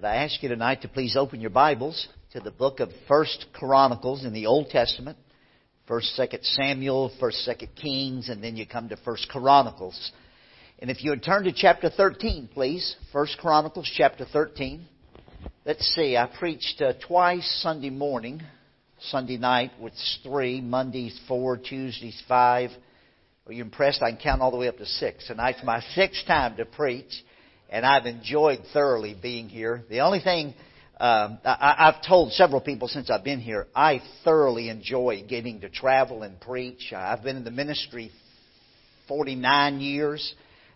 Could I ask you tonight to please open your Bibles to the book of First Chronicles in the Old Testament, First, Second Samuel, First, Second Kings, and then you come to First Chronicles. And if you would turn to chapter 13, please, First Chronicles chapter 13. Let's see, I preached uh, twice Sunday morning. Sunday night was three, Mondays four, Tuesdays five. Are you impressed? I can count all the way up to six. Tonight's my sixth time to preach and I've enjoyed thoroughly being here. The only thing um, I, I've told several people since I've been here, I thoroughly enjoy getting to travel and preach. I've been in the ministry 49 years.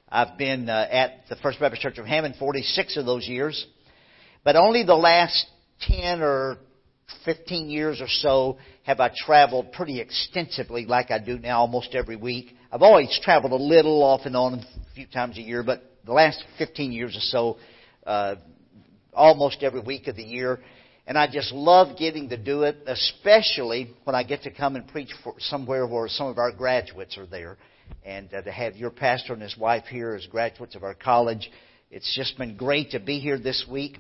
I've been uh, at the First Baptist Church of Hammond 46 of those years. But only the last 10 or 15 years or so have I traveled pretty extensively like I do now almost every week. I've always traveled a little off and on a few times a year, but the last 15 years or so, uh, almost every week of the year. And I just love getting to do it, especially when I get to come and preach for somewhere where some of our graduates are there. And uh, to have your pastor and his wife here as graduates of our college, it's just been great to be here this week.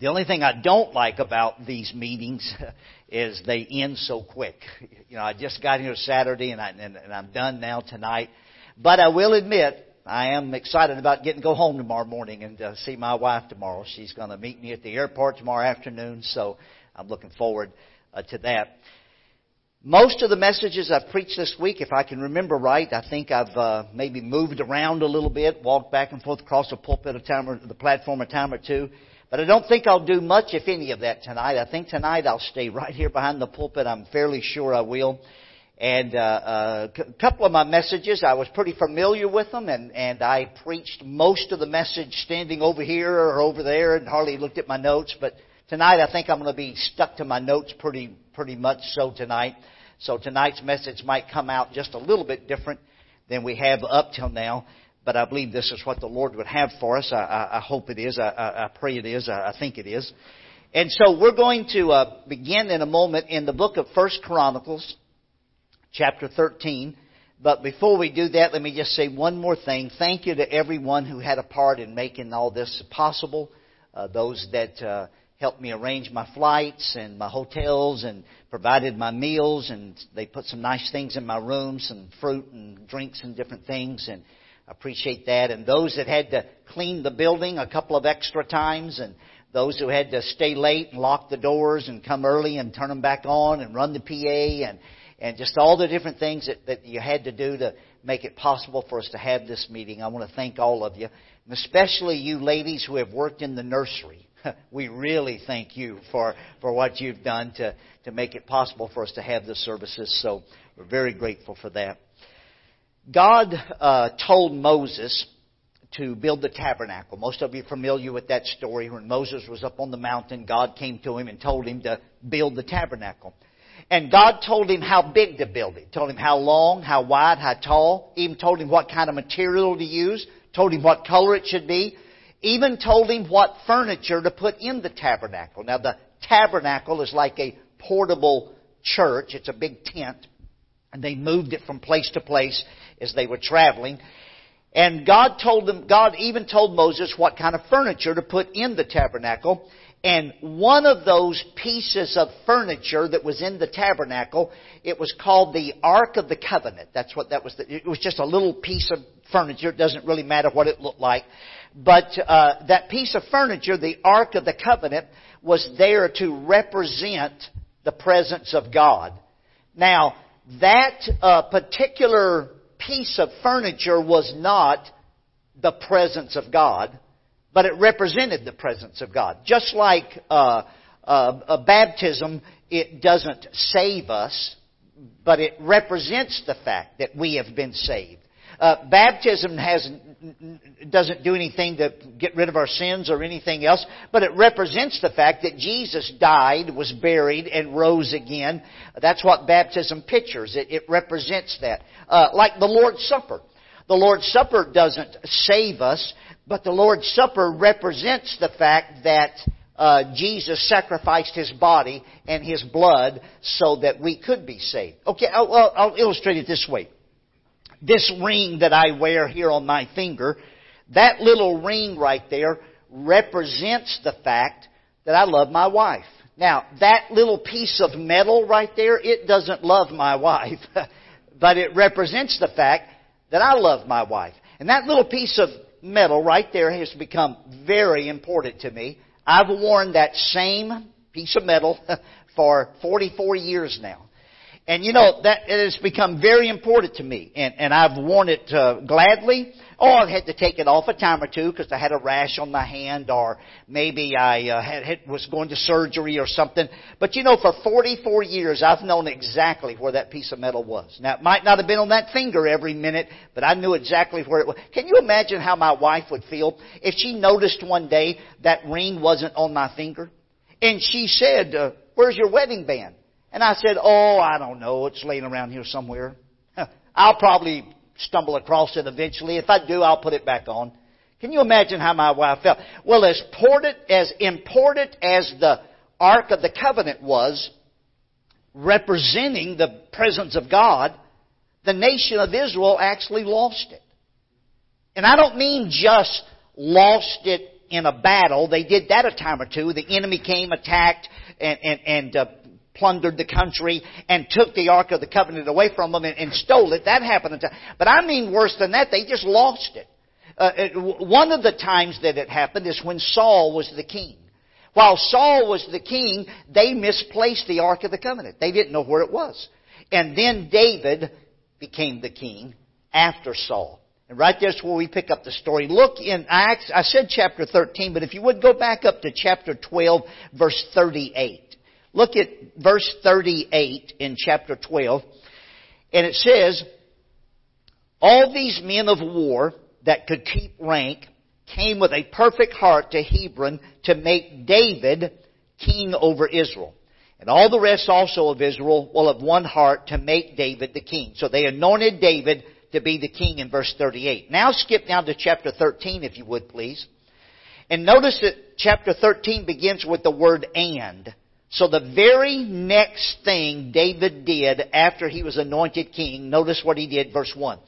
The only thing I don't like about these meetings is they end so quick. You know, I just got here Saturday and, I, and, and I'm done now tonight. But I will admit, I am excited about getting to go home tomorrow morning and uh, see my wife tomorrow. She's going to meet me at the airport tomorrow afternoon, so I'm looking forward uh, to that. Most of the messages I've preached this week, if I can remember right, I think I've uh, maybe moved around a little bit, walked back and forth across the pulpit a time or the platform a time or two. But I don't think I'll do much, if any, of that tonight. I think tonight I'll stay right here behind the pulpit. I'm fairly sure I will. And uh, uh, a couple of my messages, I was pretty familiar with them, and, and I preached most of the message standing over here or over there, and hardly looked at my notes. But tonight, I think I'm going to be stuck to my notes pretty pretty much so tonight. So tonight's message might come out just a little bit different than we have up till now. But I believe this is what the Lord would have for us. I, I, I hope it is. I, I, I pray it is. I, I think it is. And so we're going to uh, begin in a moment in the book of First Chronicles chapter 13. But before we do that, let me just say one more thing. Thank you to everyone who had a part in making all this possible. Uh, those that uh, helped me arrange my flights and my hotels and provided my meals and they put some nice things in my room, some fruit and drinks and different things and I appreciate that. And those that had to clean the building a couple of extra times and those who had to stay late and lock the doors and come early and turn them back on and run the PA and and just all the different things that, that you had to do to make it possible for us to have this meeting. I want to thank all of you, and especially you ladies who have worked in the nursery. We really thank you for, for what you've done to, to make it possible for us to have the services. So we're very grateful for that. God uh, told Moses to build the tabernacle. Most of you are familiar with that story. When Moses was up on the mountain, God came to him and told him to build the tabernacle. And God told him how big to build it. Told him how long, how wide, how tall. Even told him what kind of material to use. Told him what color it should be. Even told him what furniture to put in the tabernacle. Now the tabernacle is like a portable church. It's a big tent. And they moved it from place to place as they were traveling. And God told them, God even told Moses what kind of furniture to put in the tabernacle. And one of those pieces of furniture that was in the tabernacle, it was called the Ark of the Covenant. That's what that was. The, It was just a little piece of furniture. It doesn't really matter what it looked like. But uh, that piece of furniture, the Ark of the Covenant, was there to represent the presence of God. Now, that uh, particular piece of furniture was not the presence of God but it represented the presence of God. Just like uh, uh, a baptism, it doesn't save us, but it represents the fact that we have been saved. Uh, baptism has doesn't do anything to get rid of our sins or anything else, but it represents the fact that Jesus died, was buried, and rose again. That's what baptism pictures. It, it represents that. Uh, like the Lord's Supper. The Lord's Supper doesn't save us, but the Lord's Supper represents the fact that uh, Jesus sacrificed His body and His blood so that we could be saved. Okay, I'll, I'll illustrate it this way. This ring that I wear here on my finger, that little ring right there represents the fact that I love my wife. Now, that little piece of metal right there, it doesn't love my wife, but it represents the fact that I love my wife. And that little piece of metal right there has become very important to me. I've worn that same piece of metal for 44 years now. And you know, that it has become very important to me. And, and I've worn it uh, gladly. Oh, I've had to take it off a time or two because I had a rash on my hand or maybe I uh, had, had, was going to surgery or something. But you know, for 44 years I've known exactly where that piece of metal was. Now it might not have been on that finger every minute, but I knew exactly where it was. Can you imagine how my wife would feel if she noticed one day that ring wasn't on my finger? And she said, uh, where's your wedding band? And I said, oh, I don't know. It's laying around here somewhere. I'll probably stumble across it eventually. If I do, I'll put it back on. Can you imagine how my wife felt? Well, as important as important as the Ark of the Covenant was, representing the presence of God, the nation of Israel actually lost it. And I don't mean just lost it in a battle. They did that a time or two. The enemy came, attacked, and, and, and uh, plundered the country and took the Ark of the Covenant away from them and, and stole it. That happened. But I mean worse than that, they just lost it. Uh, it. One of the times that it happened is when Saul was the king. While Saul was the king, they misplaced the Ark of the Covenant. They didn't know where it was. And then David became the king after Saul. And right there's where we pick up the story. Look in, Acts, I said chapter 13, but if you would go back up to chapter 12, verse 38. Look at verse 38 in chapter 12. And it says, All these men of war that could keep rank came with a perfect heart to Hebron to make David king over Israel. And all the rest also of Israel will have one heart to make David the king. So they anointed David to be the king in verse 38. Now skip down to chapter 13 if you would please. And notice that chapter 13 begins with the word and. So the very next thing David did after he was anointed king, notice what he did, verse 1.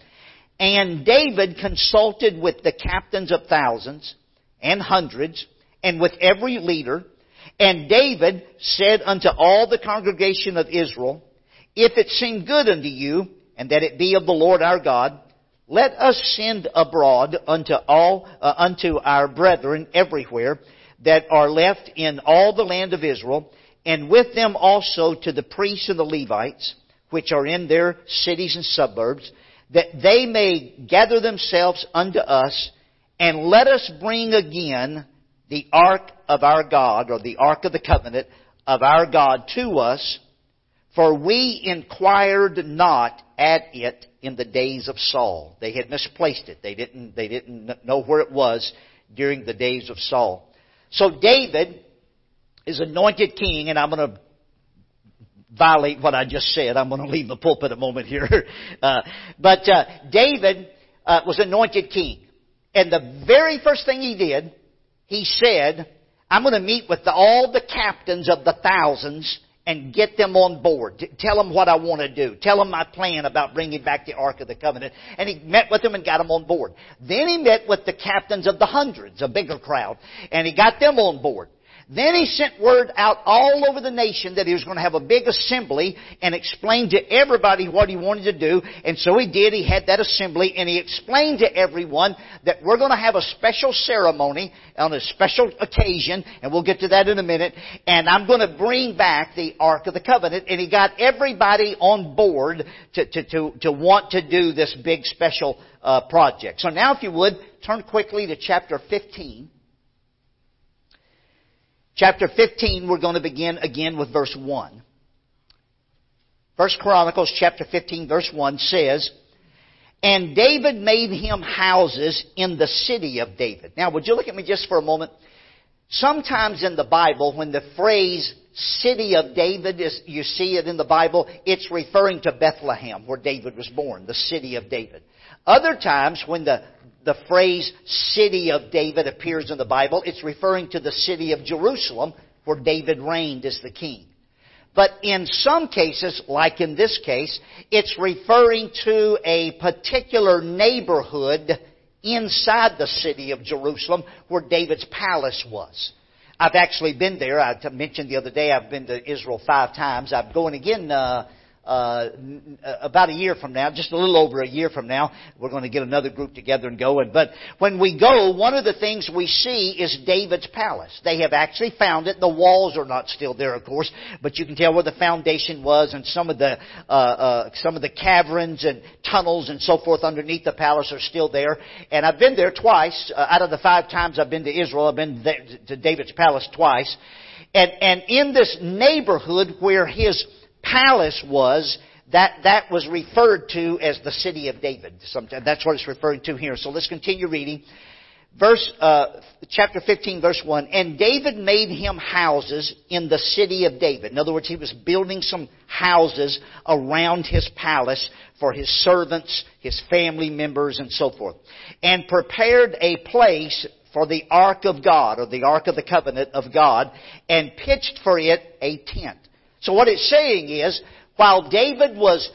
And David consulted with the captains of thousands and hundreds and with every leader. And David said unto all the congregation of Israel, If it seem good unto you, and that it be of the Lord our God, let us send abroad unto all, uh, unto our brethren everywhere that are left in all the land of Israel, and with them also to the priests and the Levites, which are in their cities and suburbs, that they may gather themselves unto us, and let us bring again the ark of our God, or the ark of the covenant of our God to us, for we inquired not at it in the days of Saul. They had misplaced it. They didn't, they didn't know where it was during the days of Saul. So David is anointed king, and I'm going to violate what I just said. I'm going to leave the pulpit a moment here. Uh, but uh, David uh, was anointed king. And the very first thing he did, he said, I'm going to meet with the, all the captains of the thousands and get them on board. Tell them what I want to do. Tell them my plan about bringing back the Ark of the Covenant. And he met with them and got them on board. Then he met with the captains of the hundreds, a bigger crowd, and he got them on board. Then he sent word out all over the nation that he was going to have a big assembly and explain to everybody what he wanted to do. And so he did. He had that assembly and he explained to everyone that we're going to have a special ceremony on a special occasion, and we'll get to that in a minute. And I'm going to bring back the Ark of the Covenant. And he got everybody on board to, to, to, to want to do this big special uh, project. So now if you would, turn quickly to chapter 15. Chapter 15, we're going to begin again with verse 1. First Chronicles chapter 15 verse 1 says, And David made him houses in the city of David. Now would you look at me just for a moment? Sometimes in the Bible, when the phrase city of David is, you see it in the Bible, it's referring to Bethlehem, where David was born, the city of David. Other times, when the the phrase city of David appears in the Bible, it's referring to the city of Jerusalem where David reigned as the king. But in some cases, like in this case, it's referring to a particular neighborhood inside the city of Jerusalem where David's palace was. I've actually been there. I mentioned the other day I've been to Israel five times. I'm going again uh, uh, about a year from now, just a little over a year from now, we're going to get another group together and go. And, but when we go, one of the things we see is David's palace. They have actually found it. The walls are not still there, of course, but you can tell where the foundation was and some of the uh, uh, some of the caverns and tunnels and so forth underneath the palace are still there. And I've been there twice. Uh, out of the five times I've been to Israel, I've been to David's palace twice. And and in this neighborhood where his palace was, that, that was referred to as the city of David. Sometimes that's what it's referring to here. So let's continue reading. Verse, uh, chapter 15, verse 1. And David made him houses in the city of David. In other words, he was building some houses around his palace for his servants, his family members, and so forth. And prepared a place for the ark of God, or the ark of the covenant of God, and pitched for it a tent. So what it's saying is, while David was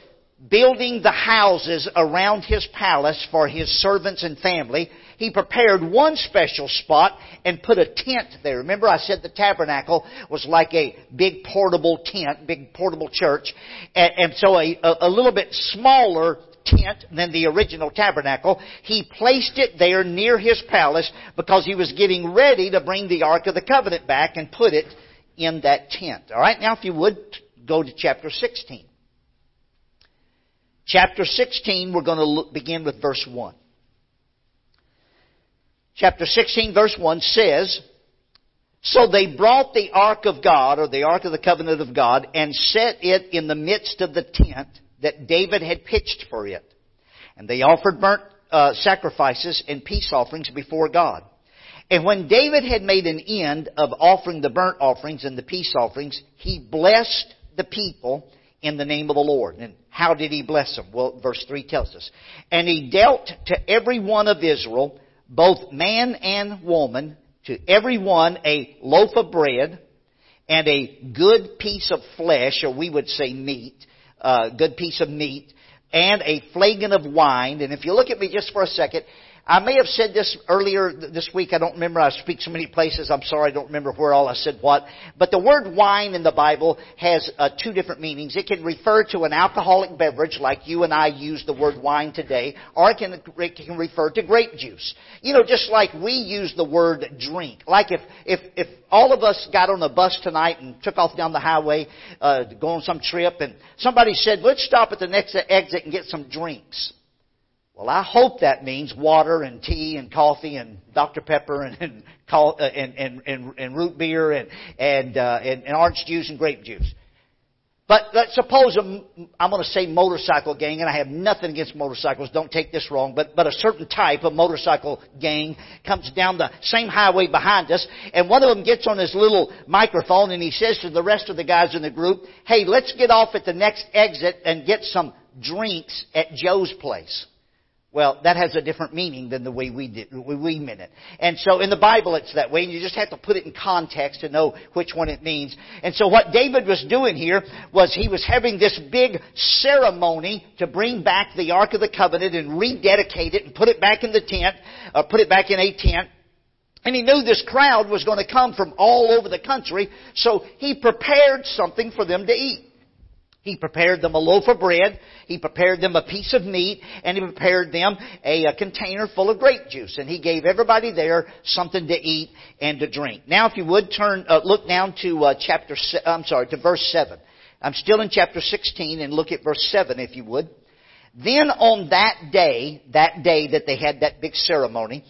building the houses around his palace for his servants and family, he prepared one special spot and put a tent there. Remember I said the tabernacle was like a big portable tent, big portable church, and, and so a, a little bit smaller tent than the original tabernacle. He placed it there near his palace because he was getting ready to bring the Ark of the Covenant back and put it in that tent. All right, now if you would go to chapter 16. Chapter 16, we're going to look, begin with verse 1. Chapter 16, verse 1 says, So they brought the ark of God, or the ark of the covenant of God, and set it in the midst of the tent that David had pitched for it. And they offered burnt uh, sacrifices and peace offerings before God. And when David had made an end of offering the burnt offerings and the peace offerings, he blessed the people in the name of the Lord. And how did he bless them? Well, verse 3 tells us. And he dealt to every one of Israel, both man and woman, to every one a loaf of bread and a good piece of flesh, or we would say meat, uh, good piece of meat, and a flagon of wine. And if you look at me just for a second, I may have said this earlier this week. I don't remember. I speak so many places. I'm sorry. I don't remember where all I said what. But the word wine in the Bible has uh, two different meanings. It can refer to an alcoholic beverage like you and I use the word wine today, or it can, it can refer to grape juice. You know, just like we use the word drink. Like if, if, if all of us got on a bus tonight and took off down the highway uh, to go on some trip and somebody said, let's stop at the next exit and get some drinks. Well, I hope that means water and tea and coffee and Dr. Pepper and and, uh, and, and, and root beer and and, uh, and and orange juice and grape juice. But let's suppose i I'm going to say motorcycle gang, and I have nothing against motorcycles. Don't take this wrong, but but a certain type of motorcycle gang comes down the same highway behind us, and one of them gets on his little microphone and he says to the rest of the guys in the group, "Hey, let's get off at the next exit and get some drinks at Joe's place." Well, that has a different meaning than the way we did, we meant it. And so in the Bible it's that way, and you just have to put it in context to know which one it means. And so what David was doing here was he was having this big ceremony to bring back the Ark of the Covenant and rededicate it and put it back in the tent, or put it back in a tent. And he knew this crowd was going to come from all over the country, so he prepared something for them to eat. He prepared them a loaf of bread, he prepared them a piece of meat, and he prepared them a, a, container full of grape juice. And he gave everybody there something to eat and to drink. Now, if you would turn, uh, look down to uh, chapter, I'm sorry, to verse 7. I'm still in chapter 16 and look at verse 7 if you would. Then on that day, that day that they had that big ceremony,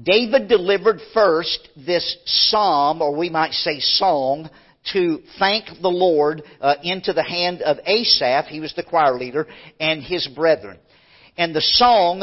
David delivered first this psalm, or we might say song, to thank the Lord uh, into the hand of Asaph, he was the choir leader, and his brethren. And the song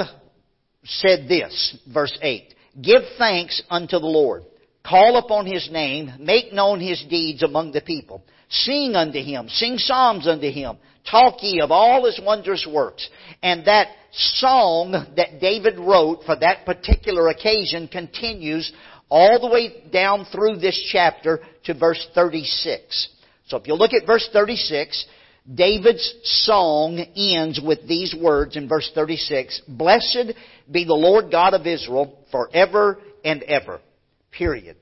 said this, verse 8, Give thanks unto the Lord. Call upon his name, make known his deeds among the people. Sing unto him, sing psalms unto him. Talk ye of all his wondrous works. And that song that David wrote for that particular occasion continues all the way down through this chapter to verse 36. So if you look at verse 36, David's song ends with these words in verse 36, Blessed be the Lord God of Israel forever and ever. Period.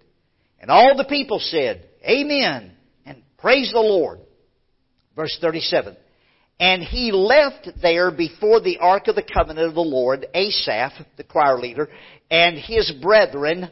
And all the people said, Amen, and praise the Lord. Verse 37. And he left there before the ark of the covenant of the Lord, Asaph, the choir leader, and his brethren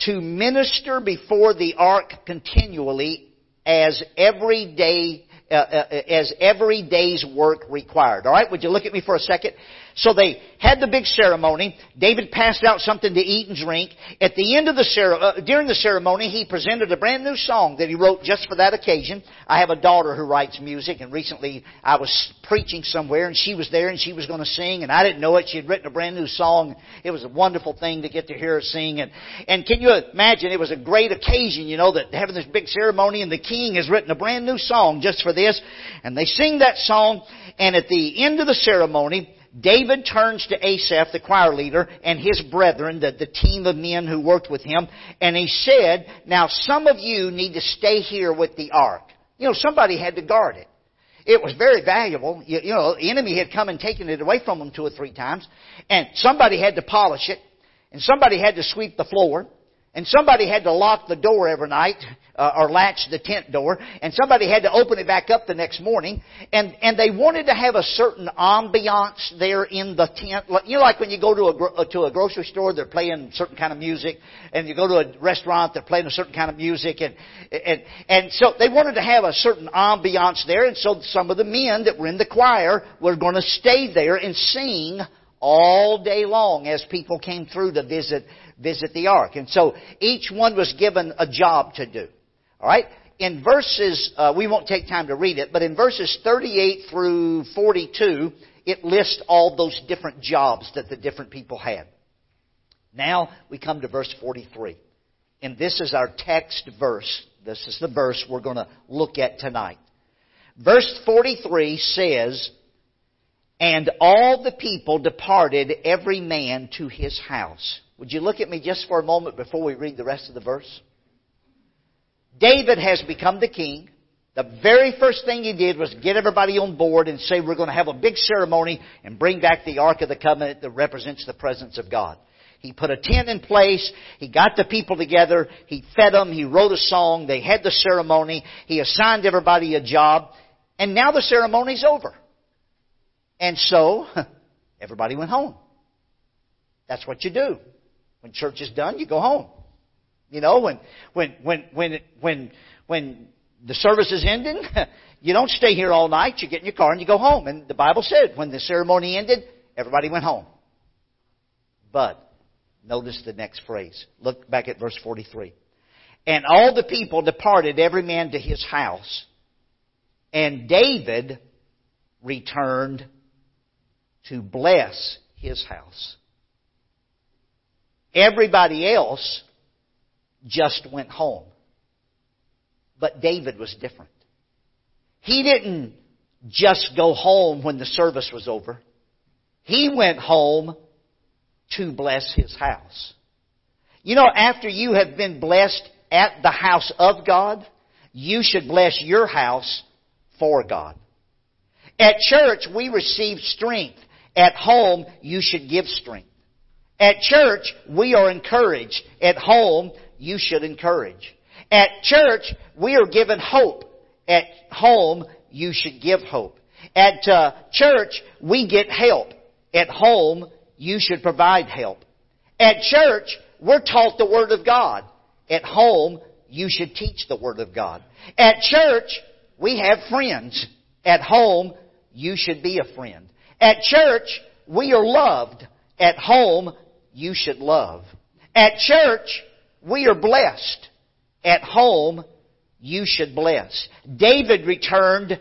to minister before the ark continually as every day uh, uh, as every day's work required. All right, would you look at me for a second? So they had the big ceremony. David passed out something to eat and drink. At the end of the ceremony, uh, during the ceremony, he presented a brand new song that he wrote just for that occasion. I have a daughter who writes music, and recently I was preaching somewhere, and she was there, and she was going to sing, and I didn't know it. She had written a brand new song. It was a wonderful thing to get to hear her sing, and and can you imagine? It was a great occasion, you know, that having this big ceremony, and the king has written a brand new song just for this, and they sing that song, and at the end of the ceremony, David turns to Asaph, the choir leader, and his brethren, the, the team of men who worked with him, and he said, Now some of you need to stay here with the ark. You know, somebody had to guard it. It was very valuable. You, you know, the enemy had come and taken it away from them two or three times, and somebody had to polish it, and somebody had to sweep the floor, and somebody had to lock the door every night, uh, or latch the tent door, and somebody had to open it back up the next morning, and, and they wanted to have a certain ambiance there in the tent. You know, like when you go to a, uh, to a grocery store, they're playing certain kind of music, and you go to a restaurant, they're playing a certain kind of music, and, and, and so they wanted to have a certain ambiance there, and so some of the men that were in the choir were going to stay there and sing all day long as people came through to visit visit the ark. And so each one was given a job to do. All right? In verses, uh, we won't take time to read it, but in verses 38 through 42, it lists all those different jobs that the different people had. Now we come to verse 43. And this is our text verse. This is the verse we're going to look at tonight. Verse 43 says, And all the people departed every man to his house. Would you look at me just for a moment before we read the rest of the verse? David has become the king. The very first thing he did was get everybody on board and say, we're going to have a big ceremony and bring back the Ark of the Covenant that represents the presence of God. He put a tent in place. He got the people together. He fed them. He wrote a song. They had the ceremony. He assigned everybody a job. And now the ceremony's over. And so, everybody went home. That's what you do. When church is done, you go home. You know, when when when when when when the service is ending, you don't stay here all night. You get in your car and you go home. And the Bible said when the ceremony ended, everybody went home. But notice the next phrase. Look back at verse 43. And all the people departed, every man to his house. And David returned to bless his house. Everybody else just went home. But David was different. He didn't just go home when the service was over. He went home to bless his house. You know, after you have been blessed at the house of God, you should bless your house for God. At church, we receive strength. At home, you should give strength. At church, we are encouraged. At home, you should encourage. At church, we are given hope. At home, you should give hope. At uh, church, we get help. At home, you should provide help. At church, we're taught the Word of God. At home, you should teach the Word of God. At church, we have friends. At home, you should be a friend. At church, we are loved. At home, you should love. At church, we are blessed. At home, you should bless. David returned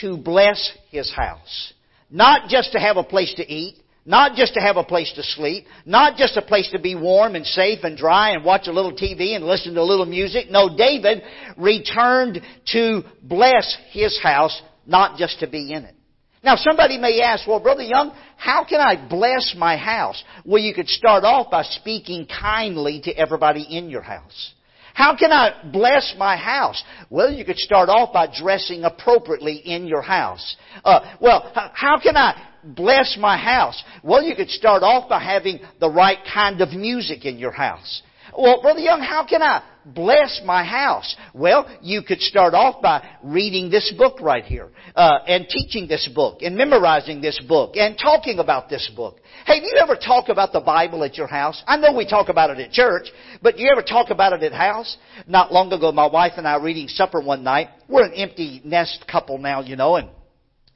to bless his house. Not just to have a place to eat, not just to have a place to sleep, not just a place to be warm and safe and dry and watch a little TV and listen to a little music. No, David returned to bless his house, not just to be in it. Now somebody may ask, well, Brother Young, how can I bless my house? Well, you could start off by speaking kindly to everybody in your house. how can I bless my house? Well, you could start off by dressing appropriately in your house. Uh, well, how can I bless my house? Well, you could start off by having the right kind of music in your house. Well, Brother Young, how can I bless my house? Well, you could start off by reading this book right here, uh, and teaching this book, and memorizing this book, and talking about this book. Hey, do you ever talk about the Bible at your house? I know we talk about it at church, but do you ever talk about it at house? Not long ago, my wife and I were eating supper one night. We're an empty nest couple now, you know, and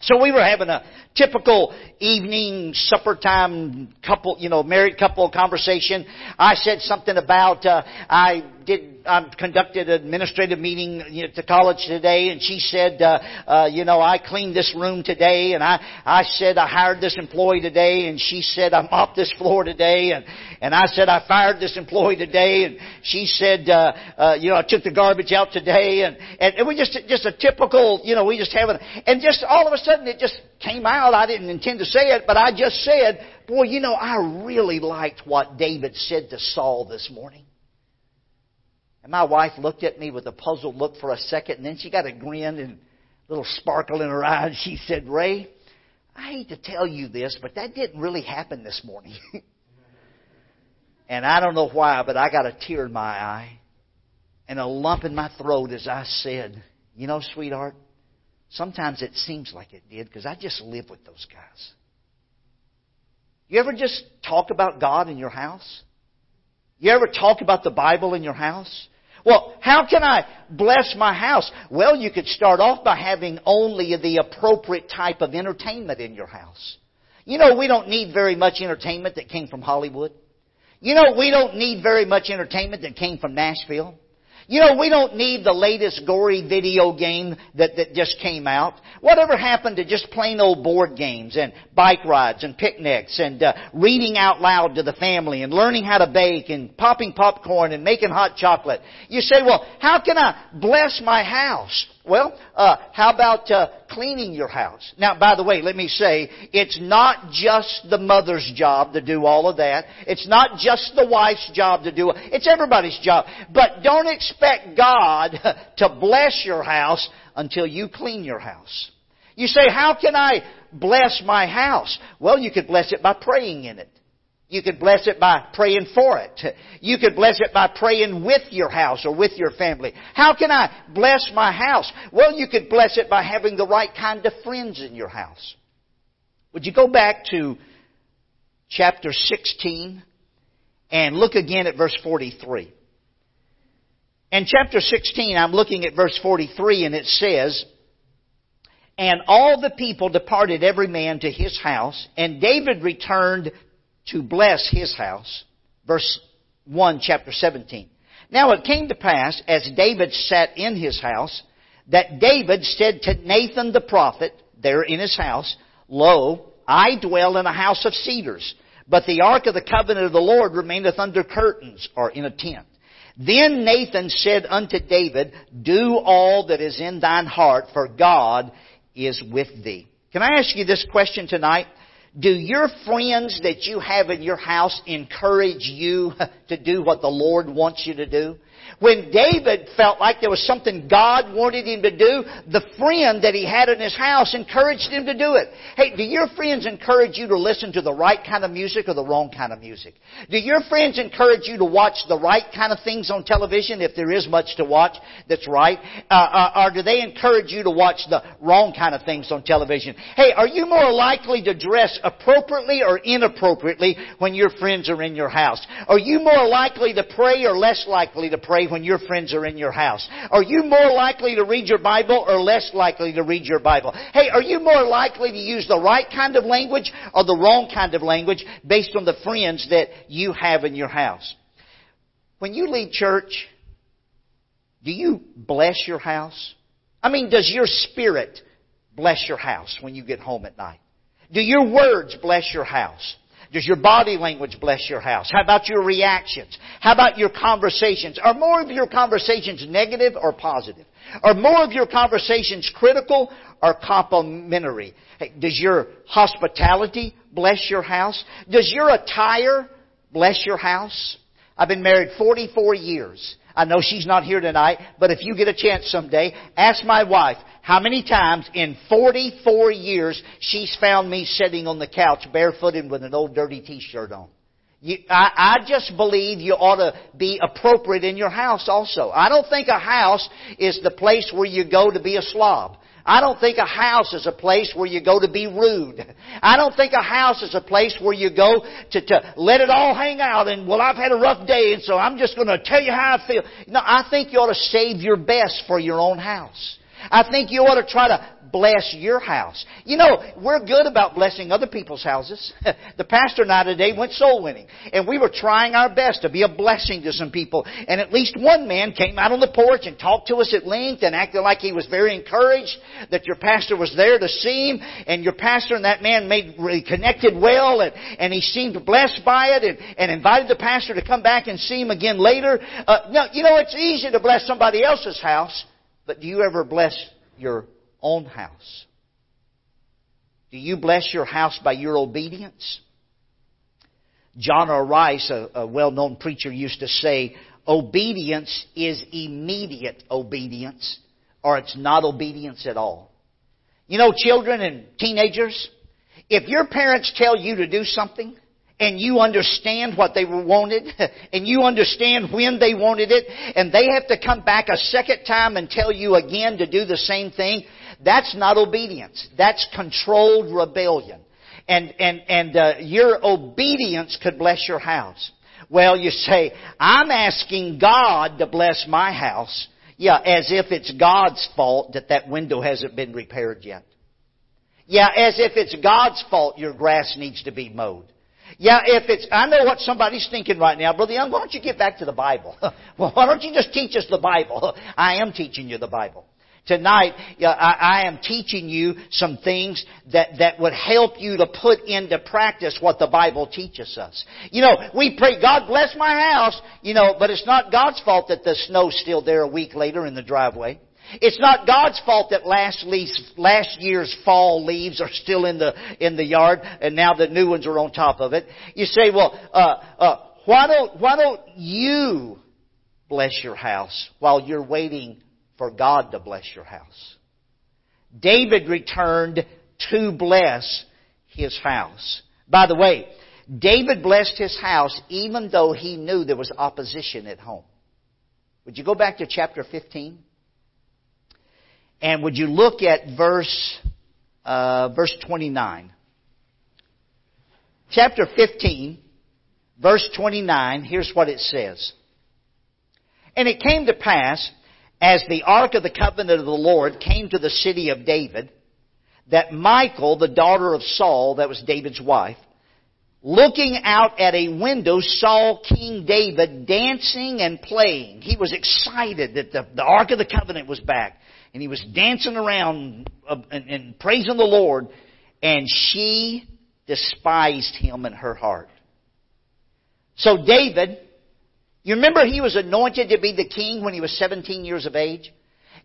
so we were having a typical evening supper time couple, you know, married couple conversation. I said something about uh, I did I conducted an administrative meeting at the college today, and she said, uh, uh, you know, I cleaned this room today, and I I said I hired this employee today, and she said I mopped this floor today, and and I said I fired this employee today, and she said, uh, uh, you know, I took the garbage out today, and and, and we just just a typical, you know, we just having, and just all of a sudden it just came out. I didn't intend to say it, but I just said, boy, you know, I really liked what David said to Saul this morning. And my wife looked at me with a puzzled look for a second, and then she got a grin and a little sparkle in her eye, and she said, Ray, I hate to tell you this, but that didn't really happen this morning. and I don't know why, but I got a tear in my eye and a lump in my throat as I said, You know, sweetheart, sometimes it seems like it did because I just live with those guys. You ever just talk about God in your house? You ever talk about the Bible in your house? How can I bless my house? Well, you could start off by having only the appropriate type of entertainment in your house. You know, we don't need very much entertainment that came from Hollywood. You know, we don't need very much entertainment that came from Nashville. You know, we don't need the latest gory video game that, that just came out. Whatever happened to just plain old board games and bike rides and picnics and uh, reading out loud to the family and learning how to bake and popping popcorn and making hot chocolate? You say, well, how can I bless my house? Well, uh, how about uh, cleaning your house? Now, by the way, let me say, it's not just the mother's job to do all of that. It's not just the wife's job to do it. It's everybody's job. But don't expect God to bless your house until you clean your house. You say, how can I bless my house? Well, you could bless it by praying in it. You could bless it by praying for it. You could bless it by praying with your house or with your family. How can I bless my house? Well, you could bless it by having the right kind of friends in your house. Would you go back to chapter 16 and look again at verse 43? In chapter 16, I'm looking at verse 43 and it says, And all the people departed every man to his house, and David returned to bless his house. Verse 1, chapter 17. Now it came to pass, as David sat in his house, that David said to Nathan the prophet, there in his house, Lo, I dwell in a house of cedars, but the ark of the covenant of the Lord remaineth under curtains, or in a tent. Then Nathan said unto David, Do all that is in thine heart, for God is with thee. Can I ask you this question tonight? Do your friends that you have in your house encourage you to do what the Lord wants you to do? When David felt like there was something God wanted him to do, the friend that he had in his house encouraged him to do it. Hey, do your friends encourage you to listen to the right kind of music or the wrong kind of music? Do your friends encourage you to watch the right kind of things on television if there is much to watch that's right? Uh, uh, or do they encourage you to watch the wrong kind of things on television? Hey, are you more likely to dress appropriately or inappropriately when your friends are in your house? Are you more likely to pray or less likely to pray when your friends are in your house? Are you more likely to read your Bible or less likely to read your Bible? Hey, are you more likely to use the right kind of language or the wrong kind of language based on the friends that you have in your house? When you leave church, do you bless your house? I mean, does your spirit bless your house when you get home at night? Do your words bless your house? Does your body language bless your house? How about your reactions? How about your conversations? Are more of your conversations negative or positive? Are more of your conversations critical or complimentary? Hey, does your hospitality bless your house? Does your attire bless your house? I've been married 44 years. I know she's not here tonight, but if you get a chance someday, ask my wife how many times in 44 years she's found me sitting on the couch barefooted with an old dirty t-shirt on. You, I, I just believe you ought to be appropriate in your house also. I don't think a house is the place where you go to be a slob. I don't think a house is a place where you go to be rude. I don't think a house is a place where you go to, to let it all hang out and, well, I've had a rough day and so I'm just going to tell you how I feel. No, I think you ought to save your best for your own house. I think you ought to try to bless your house. You know, we're good about blessing other people's houses. the pastor and I today went soul winning. And we were trying our best to be a blessing to some people. And at least one man came out on the porch and talked to us at length and acted like he was very encouraged that your pastor was there to see him. And your pastor and that man made, connected well and, and he seemed blessed by it and, and invited the pastor to come back and see him again later. Uh, now, you know, it's easy to bless somebody else's house, but do you ever bless your own house? Do you bless your house by your obedience? John R. Rice, a, a well known preacher, used to say, obedience is immediate obedience, or it's not obedience at all. You know, children and teenagers, if your parents tell you to do something, and you understand what they wanted, and you understand when they wanted it, and they have to come back a second time and tell you again to do the same thing, that's not obedience. That's controlled rebellion. And, and, and uh, your obedience could bless your house. Well, you say, I'm asking God to bless my house. Yeah, as if it's God's fault that that window hasn't been repaired yet. Yeah, as if it's God's fault your grass needs to be mowed. Yeah, if it's, I know what somebody's thinking right now. Brother Young, why don't you get back to the Bible? well, why don't you just teach us the Bible? I am teaching you the Bible. Tonight, I am teaching you some things that, that would help you to put into practice what the Bible teaches us. You know, we pray, God bless my house, you know, but it's not God's fault that the snow's still there a week later in the driveway. It's not God's fault that last, leaves, last year's fall leaves are still in the, in the yard and now the new ones are on top of it. You say, well, uh, uh, why don't, why don't you bless your house while you're waiting for God to bless your house. David returned to bless his house. By the way, David blessed his house even though he knew there was opposition at home. Would you go back to chapter 15? And would you look at verse, uh, verse 29? Chapter 15, verse 29, here's what it says. And it came to pass as the ark of the covenant of the Lord came to the city of David, that Michal, the daughter of Saul, that was David's wife, looking out at a window saw King David dancing and playing. He was excited that the, the Ark of the Covenant was back. And he was dancing around uh, and, and praising the Lord. And she despised him in her heart. So David you remember he was anointed to be the king when he was 17 years of age?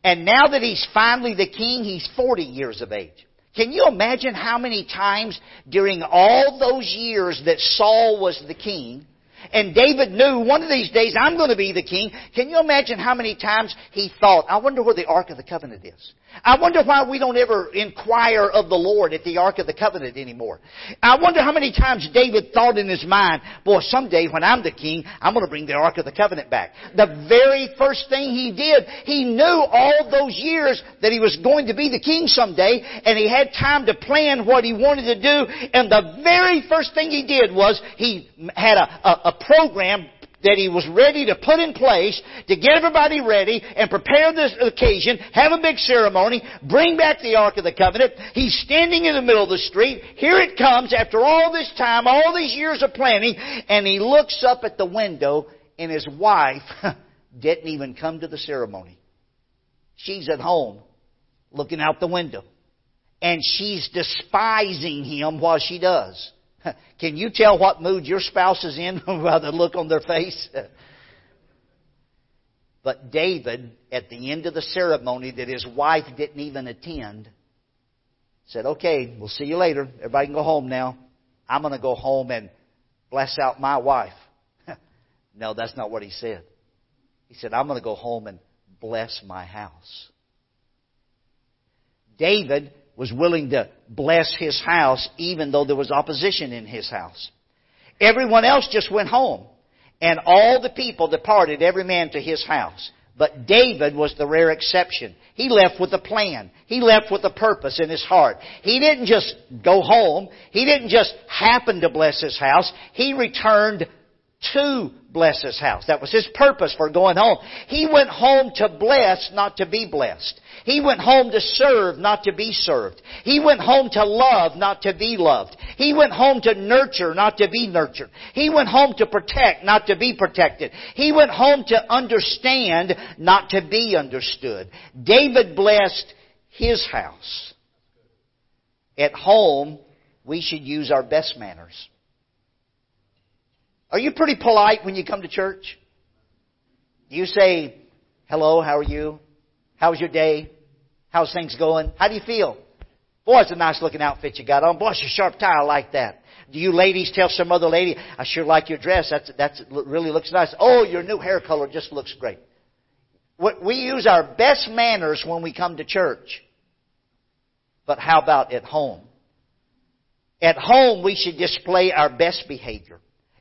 And now that he's finally the king, he's 40 years of age. Can you imagine how many times during all those years that Saul was the king, and David knew one of these days I'm going to be the king. Can you imagine how many times he thought, I wonder where the Ark of the Covenant is? I wonder why we don't ever inquire of the Lord at the Ark of the Covenant anymore. I wonder how many times David thought in his mind, boy, someday when I'm the king, I'm going to bring the Ark of the Covenant back. The very first thing he did, he knew all those years that he was going to be the king someday, and he had time to plan what he wanted to do, and the very first thing he did was he had a, a, a program that he was ready to put in place to get everybody ready and prepare this occasion, have a big ceremony, bring back the Ark of the Covenant. He's standing in the middle of the street. Here it comes after all this time, all these years of planning, and he looks up at the window and his wife didn't even come to the ceremony. She's at home looking out the window. And she's despising him while she does. Can you tell what mood your spouse is in by the look on their face? But David, at the end of the ceremony that his wife didn't even attend, said, Okay, we'll see you later. Everybody can go home now. I'm going to go home and bless out my wife. no, that's not what he said. He said, I'm going to go home and bless my house. David was willing to bless his house even though there was opposition in his house. Everyone else just went home. And all the people departed, every man to his house. But David was the rare exception. He left with a plan. He left with a purpose in his heart. He didn't just go home. He didn't just happen to bless his house. He returned to bless his house. That was his purpose for going home. He went home to bless, not to be blessed. He went home to serve, not to be served. He went home to love, not to be loved. He went home to nurture, not to be nurtured. He went home to protect, not to be protected. He went home to understand, not to be understood. David blessed his house. At home, we should use our best manners. Are you pretty polite when you come to church? Do you say, hello, how are you? How's your day? How's things going? How do you feel? Boy, it's a nice looking outfit you got on. Boy, it's a sharp tie. I like that. Do you ladies tell some other lady, I sure like your dress. That's, that's, really looks nice. Oh, your new hair color just looks great. We use our best manners when we come to church. But how about at home? At home, we should display our best behavior.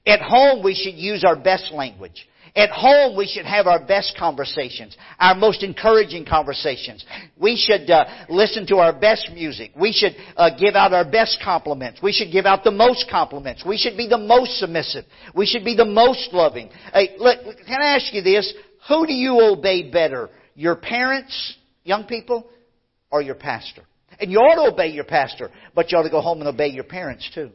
At home, we should use our best language. At home, we should have our best conversations, our most encouraging conversations. We should uh, listen to our best music. We should uh, give out our best compliments. We should give out the most compliments. We should be the most submissive. We should be the most loving. Hey, look, can I ask you this? Who do you obey better? Your parents, young people, or your pastor? And you ought to obey your pastor, but you ought to go home and obey your parents too.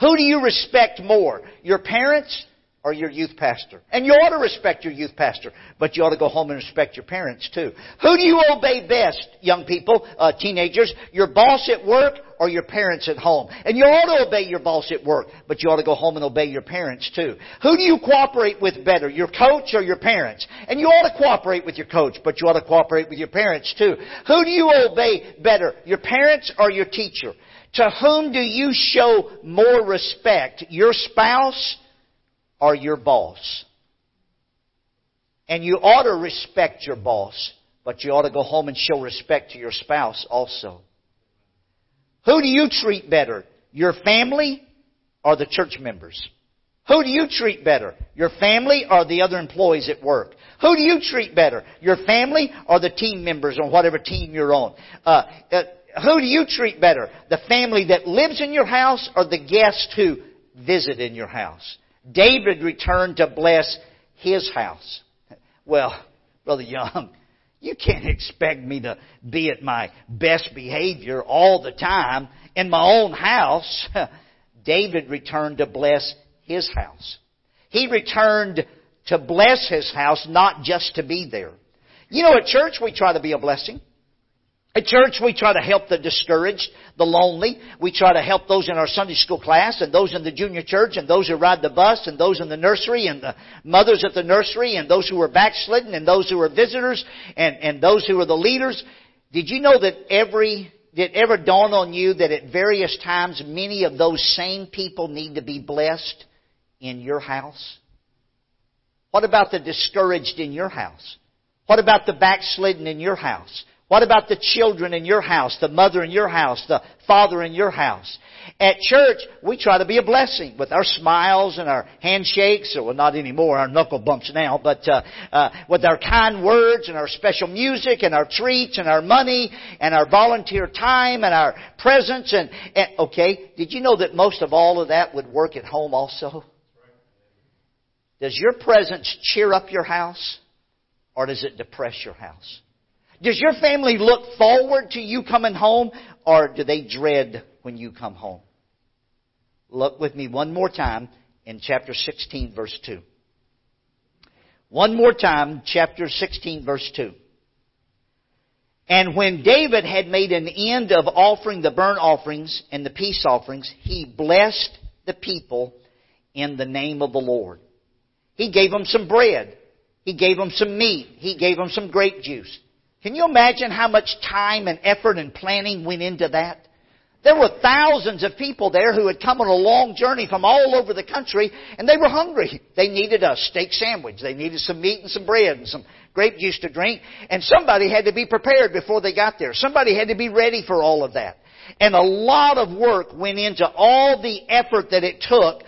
Who do you respect more? Your parents or your youth pastor? And you ought to respect your youth pastor, but you ought to go home and respect your parents too. Who do you obey best, young people, uh, teenagers? Your boss at work or your parents at home? And you ought to obey your boss at work, but you ought to go home and obey your parents too. Who do you cooperate with better, your coach or your parents? And you ought to cooperate with your coach, but you ought to cooperate with your parents too. Who do you obey better, your parents or your teacher? To whom do you show more respect? Your spouse or your boss? And you ought to respect your boss, but you ought to go home and show respect to your spouse also. Who do you treat better? Your family or the church members? Who do you treat better? Your family or the other employees at work? Who do you treat better? Your family or the team members on whatever team you're on? Uh, uh, who do you treat better? The family that lives in your house or the guests who visit in your house? David returned to bless his house. Well, Brother Young, you can't expect me to be at my best behavior all the time in my own house. David returned to bless his house. He returned to bless his house, not just to be there. You know, at church we try to be a blessing. At church, we try to help the discouraged, the lonely. We try to help those in our Sunday school class and those in the junior church and those who ride the bus and those in the nursery and the mothers at the nursery and those who are backslidden and those who are visitors and, and those who are the leaders. Did you know that every, did it ever dawn on you that at various times many of those same people need to be blessed in your house? What about the discouraged in your house? What about the backslidden in your house? What about the children in your house, the mother in your house, the father in your house? At church, we try to be a blessing with our smiles and our handshakes, or well, not anymore, our knuckle bumps now, but uh, uh, with our kind words and our special music and our treats and our money and our volunteer time and our presence. And, and okay, did you know that most of all of that would work at home also? Does your presence cheer up your house, or does it depress your house? Does your family look forward to you coming home or do they dread when you come home? Look with me one more time in chapter 16 verse 2. One more time, chapter 16 verse 2. And when David had made an end of offering the burnt offerings and the peace offerings, he blessed the people in the name of the Lord. He gave them some bread. He gave them some meat. He gave them some grape juice. Can you imagine how much time and effort and planning went into that? There were thousands of people there who had come on a long journey from all over the country and they were hungry. They needed a steak sandwich. They needed some meat and some bread and some grape juice to drink. And somebody had to be prepared before they got there. Somebody had to be ready for all of that. And a lot of work went into all the effort that it took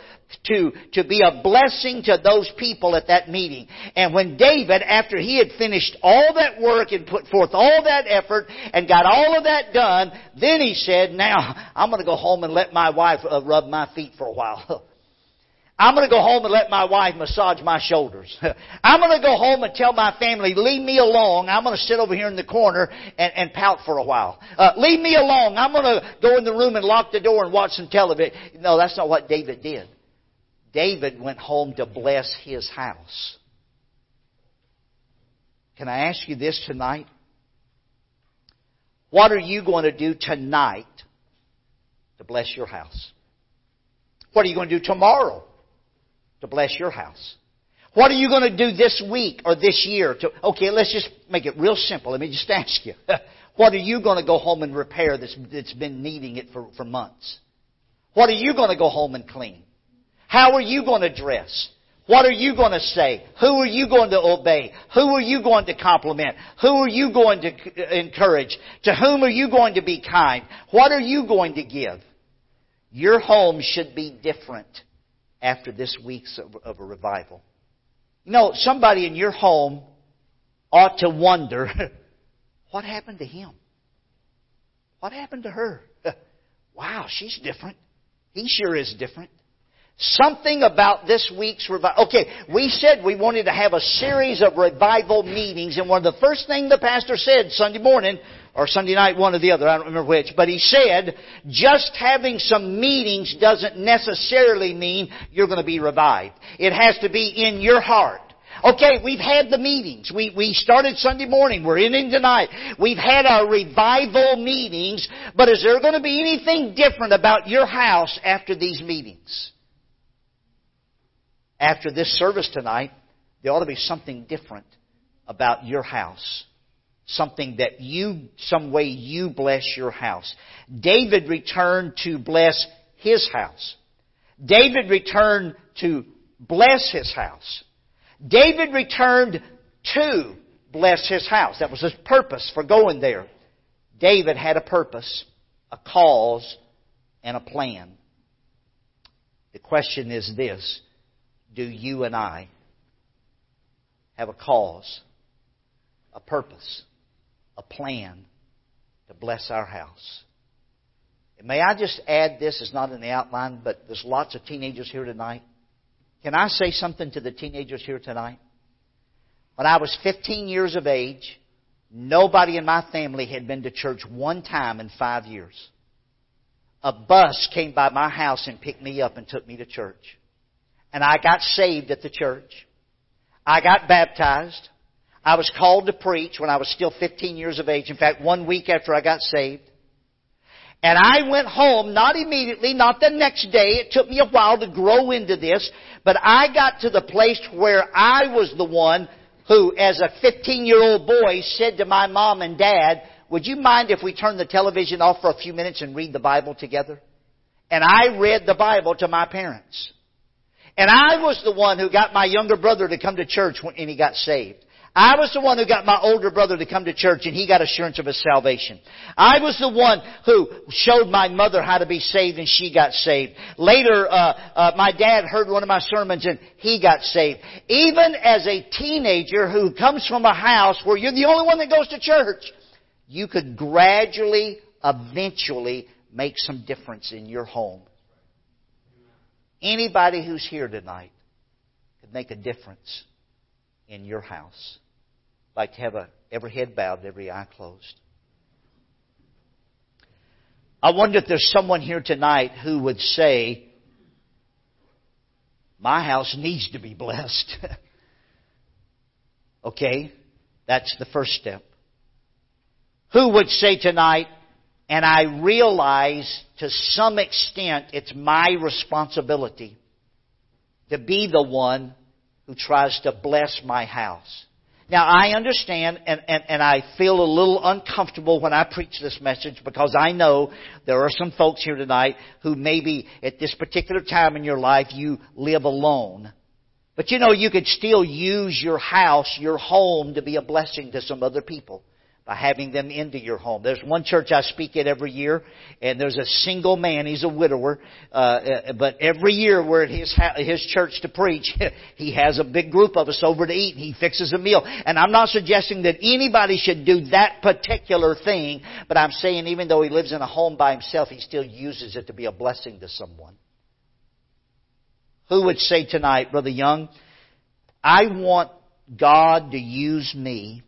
to, to be a blessing to those people at that meeting. And when David, after he had finished all that work and put forth all that effort and got all of that done, then he said, now I'm going to go home and let my wife uh, rub my feet for a while. I'm going to go home and let my wife massage my shoulders. I'm going to go home and tell my family, leave me alone. I'm going to sit over here in the corner and, and pout for a while. Uh, leave me alone. I'm going to go in the room and lock the door and watch some television. No, that's not what David did. David went home to bless his house. Can I ask you this tonight? What are you going to do tonight to bless your house? What are you going to do tomorrow to bless your house? What are you going to do this week or this year to, okay, let's just make it real simple. Let me just ask you. what are you going to go home and repair that's, that's been needing it for, for months? What are you going to go home and clean? How are you going to dress? What are you going to say? Who are you going to obey? Who are you going to compliment? Who are you going to uh, encourage? To whom are you going to be kind? What are you going to give? Your home should be different after this week's of, of a revival. You know, somebody in your home ought to wonder, what happened to him? What happened to her? wow, she's different. He sure is different. Something about this week's revival. Okay, we said we wanted to have a series of revival meetings, and one of the first things the pastor said Sunday morning, or Sunday night, one or the other, I don't remember which, but he said, just having some meetings doesn't necessarily mean you're going to be revived. It has to be in your heart. Okay, we've had the meetings. We, we started Sunday morning. We're ending tonight. We've had our revival meetings, but is there going to be anything different about your house after these meetings? After this service tonight, there ought to be something different about your house. Something that you, some way you bless your house. David returned to bless his house. David returned to bless his house. David returned to bless his house. That was his purpose for going there. David had a purpose, a cause, and a plan. The question is this do you and I have a cause, a purpose, a plan to bless our house? And may I just add this, it's not in the outline, but there's lots of teenagers here tonight. Can I say something to the teenagers here tonight? When I was 15 years of age, nobody in my family had been to church one time in five years. A bus came by my house and picked me up and took me to church and I got saved at the church. I got baptized. I was called to preach when I was still 15 years of age. In fact, one week after I got saved. And I went home, not immediately, not the next day. It took me a while to grow into this, but I got to the place where I was the one who, as a 15 year old boy, said to my mom and dad, would you mind if we turn the television off for a few minutes and read the Bible together? And I read the Bible to my parents. And I was the one who got my younger brother to come to church when, and he got saved. I was the one who got my older brother to come to church and he got assurance of his salvation. I was the one who showed my mother how to be saved and she got saved. Later, uh, uh, my dad heard one of my sermons and he got saved. Even as a teenager who comes from a house where you're the only one that goes to church, you could gradually, eventually make some difference in your home. Anybody who's here tonight could make a difference in your house. I'd like to have a, every head bowed, every eye closed. I wonder if there's someone here tonight who would say, My house needs to be blessed. okay? That's the first step. Who would say tonight, and I realize to some extent it's my responsibility to be the one who tries to bless my house. Now, I understand and, and, and I feel a little uncomfortable when I preach this message because I know there are some folks here tonight who maybe at this particular time in your life you live alone. But you know, you could still use your house, your home to be a blessing to some other people by having them into your home. There's one church I speak at every year, and there's a single man. He's a widower, uh, uh but every year we're at his his church to preach. he has a big group of us over to eat. And he fixes a meal, and I'm not suggesting that anybody should do that particular thing, but I'm saying even though he lives in a home by himself, he still uses it to be a blessing to someone. Who would say tonight, Brother Young, I want God to use me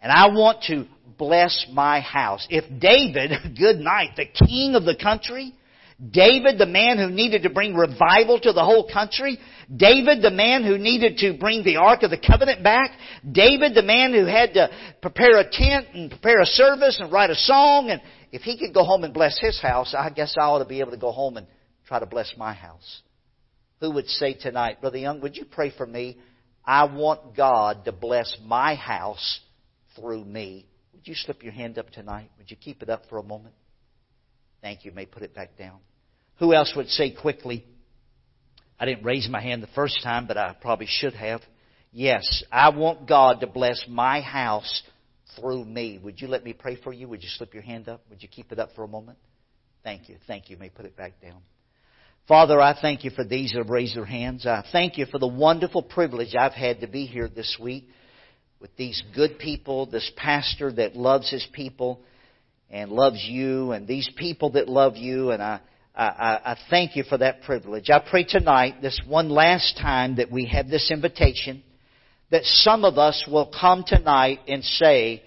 and I want to bless my house. If David, good night, the king of the country, David, the man who needed to bring revival to the whole country, David, the man who needed to bring the Ark of the Covenant back, David, the man who had to prepare a tent and prepare a service and write a song, and if he could go home and bless his house, I guess I ought to be able to go home and try to bless my house. Who would say tonight, Brother Young, would you pray for me? I want God to bless my house through me. Would you slip your hand up tonight? Would you keep it up for a moment? Thank you. may put it back down. Who else would say quickly? I didn't raise my hand the first time, but I probably should have. Yes, I want God to bless my house through me. Would you let me pray for you? Would you slip your hand up? Would you keep it up for a moment? Thank you. Thank you. you may put it back down. Father, I thank you for these that have raised their hands. I thank you for the wonderful privilege I've had to be here this week with these good people, this pastor that loves his people and loves you, and these people that love you, and I, I, I thank you for that privilege. I pray tonight, this one last time that we have this invitation, that some of us will come tonight and say,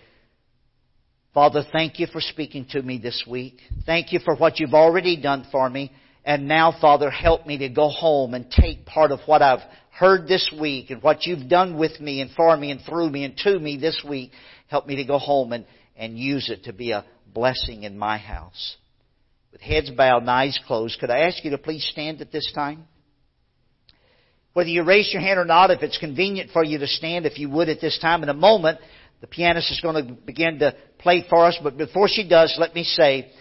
Father, thank you for speaking to me this week. Thank you for what you've already done for me. And now, Father, help me to go home and take part of what I've heard this week and what you've done with me and for me and through me and to me this week. Help me to go home and, and use it to be a blessing in my house. With heads bowed and eyes closed, could I ask you to please stand at this time? Whether you raise your hand or not, if it's convenient for you to stand, if you would at this time, in a moment, the pianist is going to begin to play for us, but before she does, let me say,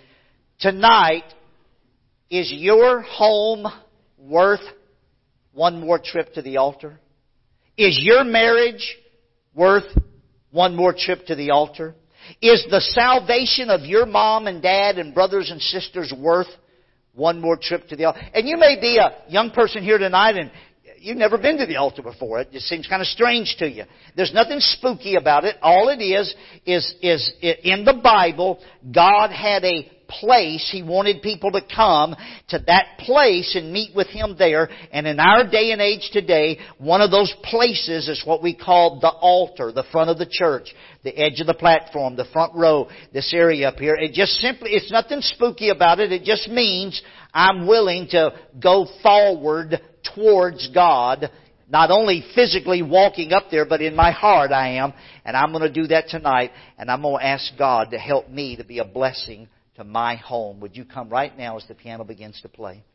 tonight, is your home worth one more trip to the altar? Is your marriage worth one more trip to the altar? Is the salvation of your mom and dad and brothers and sisters worth one more trip to the altar? And you may be a young person here tonight and you've never been to the altar before. It just seems kind of strange to you. There's nothing spooky about it. All it is, is, is in the Bible, God had a place. He wanted people to come to that place and meet with Him there. And in our day and age today, one of those places is what we call the altar, the front of the church, the edge of the platform, the front row, this area up here. It just simply, it's nothing spooky about it. It just means I'm willing to go forward towards God not only physically walking up there, but in my heart I am. And I'm going to do that tonight. And I'm going to ask God to help me to be a blessing to my home. Would you come right now as the piano begins to play?